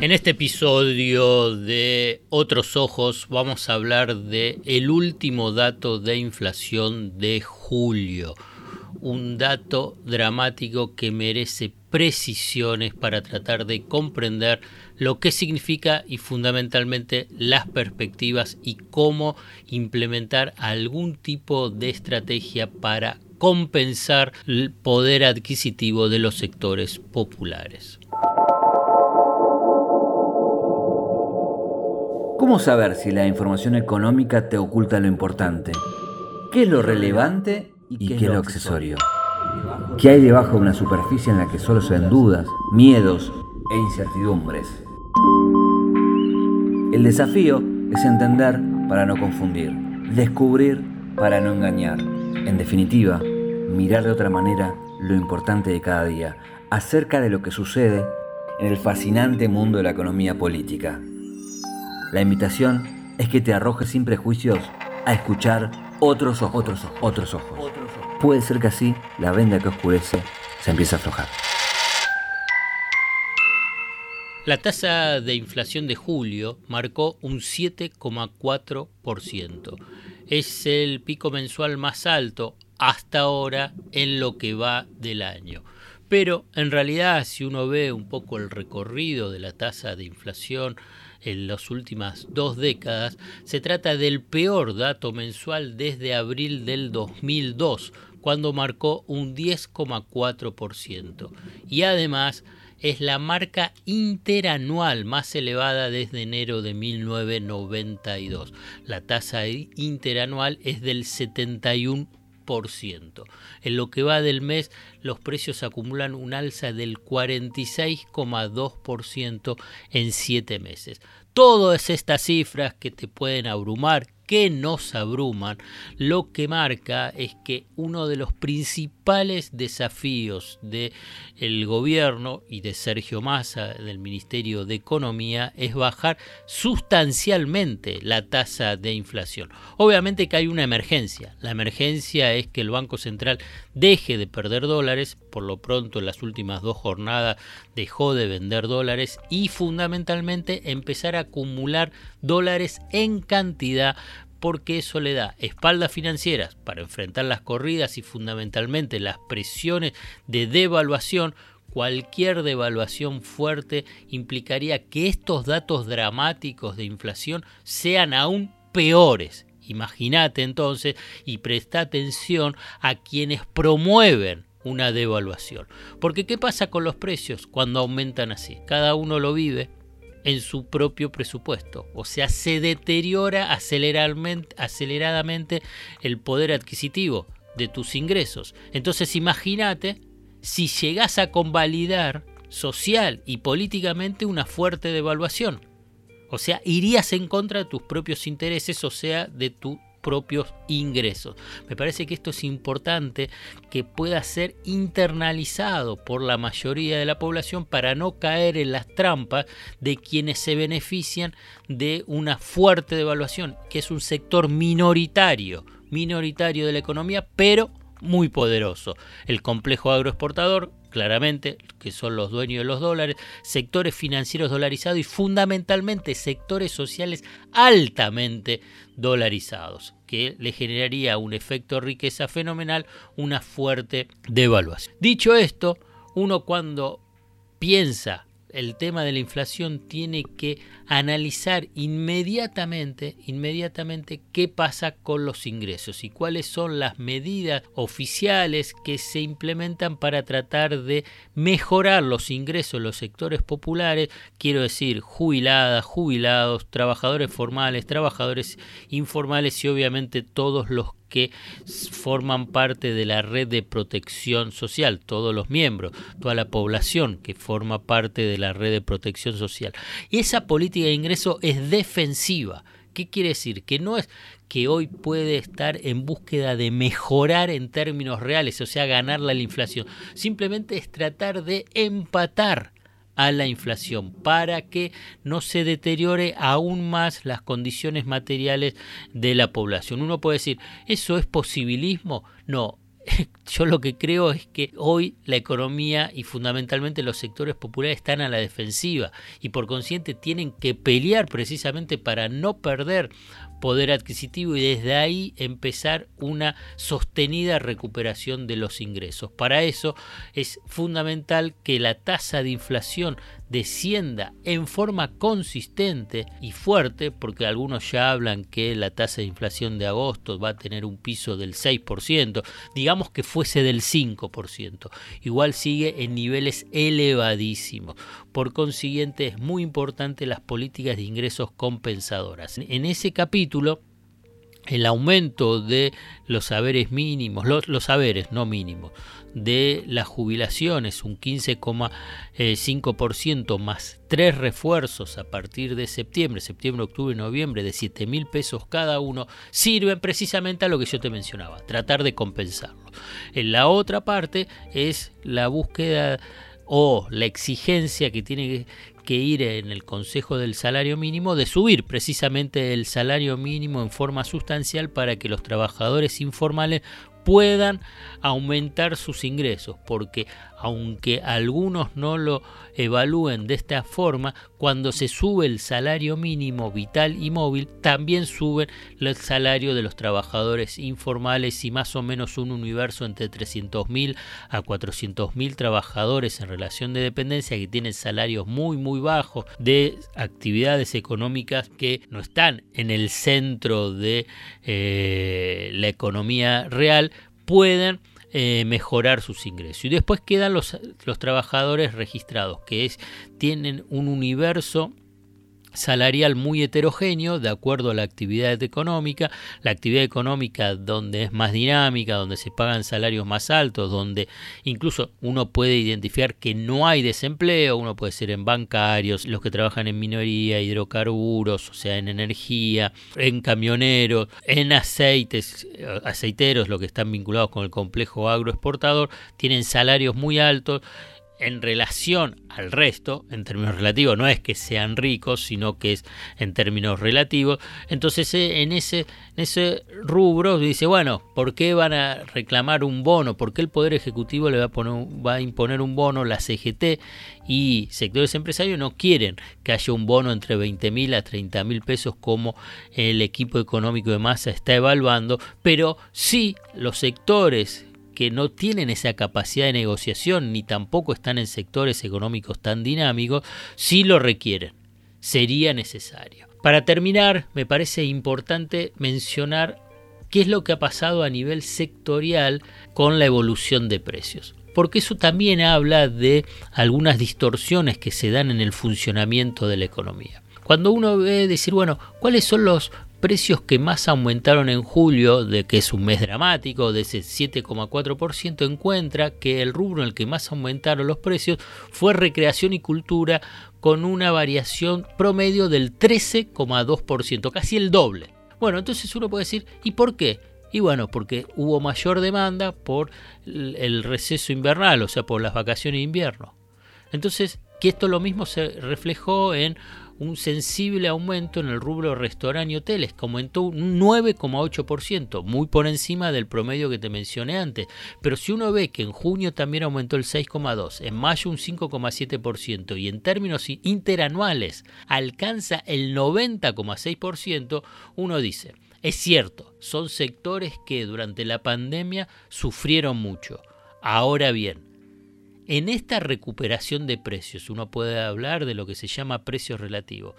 En este episodio de Otros Ojos vamos a hablar de el último dato de inflación de julio, un dato dramático que merece precisiones para tratar de comprender lo que significa y fundamentalmente las perspectivas y cómo implementar algún tipo de estrategia para compensar el poder adquisitivo de los sectores populares. ¿Cómo saber si la información económica te oculta lo importante? ¿Qué es lo relevante y qué, es lo accesorio? ¿Qué hay debajo de una superficie en la que solo se ven dudas, miedos e incertidumbres? El desafío es entender para no confundir, descubrir para no engañar. En definitiva, mirar de otra manera lo importante de cada día, acerca de lo que sucede en el fascinante mundo de la economía política. La invitación es que te arrojes sin prejuicios a escuchar otros ojos, otros ojos, otros ojos. Puede ser que así la venda que oscurece se empiece a aflojar. La tasa de inflación de julio marcó un 7,4%. Es el pico mensual más alto hasta ahora en lo que va del año. Pero en realidad si uno ve un poco el recorrido de la tasa de inflación en las últimas dos décadas, se trata del peor dato mensual desde abril del 2002, cuando marcó un 10,4%. Y además es la marca interanual más elevada desde enero de 1992. La tasa interanual es del 71%. En lo que va del mes, los precios acumulan un alza del 46,2% en 7 meses. Todas estas cifras que te pueden abrumar, que nos abruman, lo que marca es que uno de los principales desafíos del el gobierno y de Sergio Massa, del Ministerio de Economía, es bajar sustancialmente la tasa de inflación. Obviamente que hay una emergencia. La emergencia es que el Banco Central deje de perder dólares, por lo pronto en las últimas dos jornadas dejó de vender dólares y fundamentalmente empezar a acumular dólares en cantidad porque eso le da espaldas financieras para enfrentar las corridas y fundamentalmente las presiones de devaluación. Cualquier devaluación fuerte implicaría que estos datos dramáticos de inflación sean aún peores. Imagínate entonces y presta atención a quienes promueven una devaluación. Porque ¿qué pasa con los precios cuando aumentan así? Cada uno lo vive, en su propio presupuesto. O sea, se deteriora aceleradamente el poder adquisitivo de tus ingresos. Entonces imagínate si llegas a convalidar social y políticamente una fuerte devaluación. O sea, irías en contra de tus propios intereses, o sea, de tu propios ingresos. Me parece que esto es importante que pueda ser internalizado por la mayoría de la población para no caer en las trampas de quienes se benefician de una fuerte devaluación, que es un sector minoritario, minoritario de la economía, pero muy poderoso. El complejo agroexportador, claramente, que son los dueños de los dólares, sectores financieros dolarizados y fundamentalmente sectores sociales altamente dolarizados, que le generaría un efecto riqueza fenomenal, una fuerte devaluación. Dicho esto, uno cuando piensa el tema de la inflación tiene que analizar inmediatamente, inmediatamente qué pasa con los ingresos y cuáles son las medidas oficiales que se implementan para tratar de mejorar los ingresos de los sectores populares, quiero decir jubiladas, jubilados, trabajadores formales, trabajadores informales y obviamente todos los que forman parte de la red de protección social, todos los miembros, toda la población que forma parte de la red de protección social. Y esa política de ingreso es defensiva. ¿Qué quiere decir? Que no es que hoy puede estar en búsqueda de mejorar en términos reales, o sea, ganar la inflación. Simplemente es tratar de empatar a la inflación para que no se deteriore aún más las condiciones materiales de la población. Uno puede decir, ¿eso es posibilismo? No, yo lo que creo es que hoy la economía y fundamentalmente los sectores populares están a la defensiva y por consiguiente tienen que pelear precisamente para no perder poder adquisitivo y desde ahí empezar una sostenida recuperación de los ingresos. Para eso es fundamental que la tasa de inflación descienda en forma consistente y fuerte, porque algunos ya hablan que la tasa de inflación de agosto va a tener un piso del 6%, digamos que fuese del 5%, igual sigue en niveles elevadísimos. Por consiguiente es muy importante las políticas de ingresos compensadoras. En ese capítulo el aumento de los saberes mínimos, los, saberes no mínimos, de las jubilaciones, un 15,5% más tres refuerzos a partir de septiembre, septiembre, octubre y noviembre de 7 mil pesos cada uno, sirven precisamente a lo que yo te mencionaba, tratar de compensarlo. En la otra parte es la búsqueda o la exigencia que tiene que ir en el Consejo del Salario Mínimo de subir precisamente el salario mínimo en forma sustancial para que los trabajadores informales puedan aumentar sus ingresos, porque aunque algunos no lo evalúen de esta forma, cuando se sube el salario mínimo vital y móvil, también sube el salario de los trabajadores informales y más o menos un universo entre 300.000 a 400.000 trabajadores en relación de dependencia que tienen salarios muy muy bajos de actividades económicas que no están en el centro de eh, la economía real, pueden eh, mejorar sus ingresos. Y después quedan los, los trabajadores registrados, que es, tienen un universo salarial muy heterogéneo de acuerdo a la actividad económica, la actividad económica donde es más dinámica, donde se pagan salarios más altos, donde incluso uno puede identificar que no hay desempleo, uno puede ser en bancarios, los que trabajan en minoría, hidrocarburos, o sea, en energía, en camioneros, en aceites, aceiteros, los que están vinculados con el complejo agroexportador, tienen salarios muy altos en relación al resto, en términos relativos, no es que sean ricos, sino que es en términos relativos. Entonces, eh, en ese, en ese rubro dice, bueno, ¿por qué van a reclamar un bono? ¿Por qué el Poder Ejecutivo le va a, poner, va a imponer un bono? La CGT y sectores empresarios no quieren que haya un bono entre 20 mil a 30 mil pesos como el equipo económico de masa está evaluando, pero sí los sectores que no tienen esa capacidad de negociación ni tampoco están en sectores económicos tan dinámicos, sí lo requieren. Sería necesario. Para terminar, me parece importante mencionar qué es lo que ha pasado a nivel sectorial con la evolución de precios. Porque eso también habla de algunas distorsiones que se dan en el funcionamiento de la economía. Cuando uno ve decir, bueno, ¿cuáles son los precios que más aumentaron en julio, de que es un mes dramático, de ese 7,4%, encuentra que el rubro en el que más aumentaron los precios fue recreación y cultura con una variación promedio del 13,2%, casi el doble. Bueno, entonces uno puede decir, ¿y por qué? Y bueno, porque hubo mayor demanda por el receso invernal, o sea, por las vacaciones de invierno. Entonces, que esto lo mismo se reflejó en un sensible aumento en el rubro restaurante y hoteles, que aumentó un 9,8%, muy por encima del promedio que te mencioné antes. Pero si uno ve que en junio también aumentó el 6,2%, en mayo un 5,7% y en términos interanuales alcanza el 90,6%, uno dice, es cierto, son sectores que durante la pandemia sufrieron mucho. Ahora bien, en esta recuperación de precios, uno puede hablar de lo que se llama precio relativo.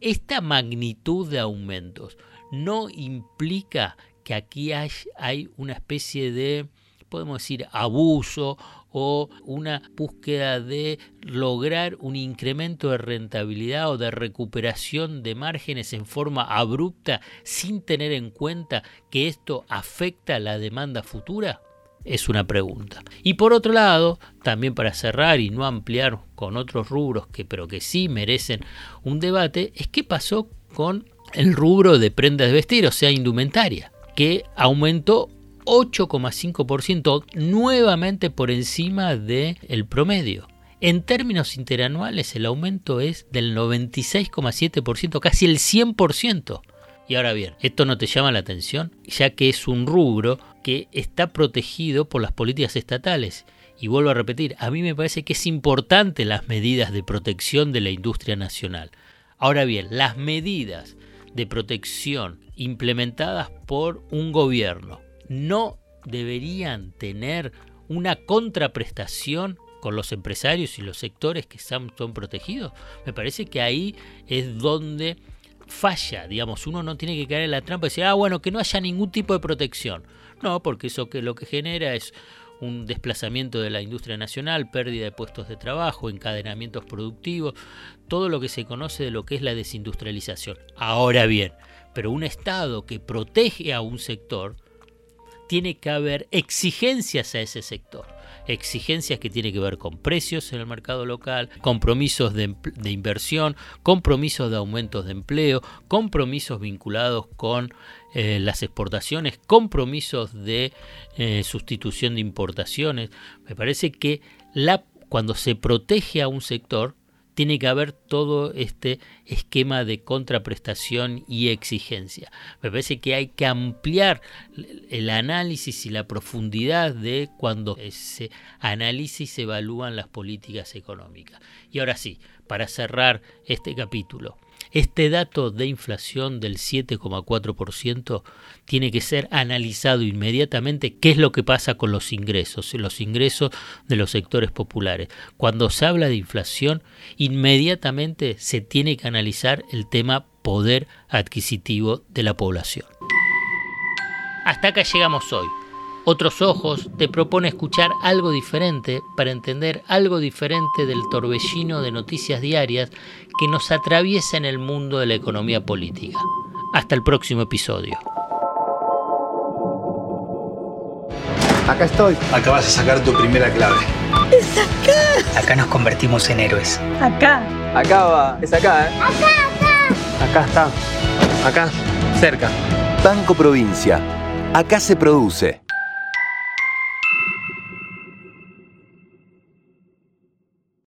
Esta magnitud de aumentos no implica que aquí hay una especie de, podemos decir, abuso o una búsqueda de lograr un incremento de rentabilidad o de recuperación de márgenes en forma abrupta sin tener en cuenta que esto afecta la demanda futura? Es una pregunta. Y por otro lado, también para cerrar y no ampliar con otros rubros que pero que sí merecen un debate, es qué pasó con el rubro de prendas de vestir, o sea, indumentaria, que aumentó 8,5% nuevamente por encima del el promedio. En términos interanuales el aumento es del 96,7%, casi el 100%. Y ahora bien, ¿esto no te llama la atención? Ya que es un rubro que está protegido por las políticas estatales. Y vuelvo a repetir, a mí me parece que es importante las medidas de protección de la industria nacional. Ahora bien, las medidas de protección implementadas por un gobierno no deberían tener una contraprestación con los empresarios y los sectores que son, protegidos. Me parece que ahí es donde falla, digamos, uno no tiene que caer en la trampa y decir, ah, bueno, que no haya ningún tipo de protección. No, porque eso que lo que genera es un desplazamiento de la industria nacional, pérdida de puestos de trabajo, encadenamientos productivos, todo lo que se conoce de lo que es la desindustrialización. Ahora bien, pero un Estado que protege a un sector, tiene que haber exigencias a ese sector exigencias que tienen que ver con precios en el mercado local, compromisos de, inversión, compromisos de aumentos de empleo, compromisos vinculados con eh, las exportaciones, compromisos de eh, sustitución de importaciones. Me parece que cuando se protege a un sector, tiene que haber todo este esquema de contraprestación y exigencia. Me parece que hay que ampliar el análisis y la profundidad de cuando se analiza y se evalúan las políticas económicas. Y ahora sí, para cerrar este capítulo, este dato de inflación del 7,4% tiene que ser analizado inmediatamente qué es lo que pasa con los ingresos, los ingresos de los sectores populares. Cuando se habla de inflación, inmediatamente se tiene que analizar el tema poder adquisitivo de la población. Hasta acá llegamos hoy. Otros Ojos te propone escuchar algo diferente para entender algo diferente del torbellino de noticias diarias que nos atraviesa en el mundo de la economía política. Hasta el próximo episodio. Acá estoy. Acá vas a sacar tu primera clave. ¡Es acá! Acá nos convertimos en héroes. Acá. Acá va. Es acá, ¿eh? Acá, acá. Acá está. Acá. Cerca. Banco Provincia. Acá se produce.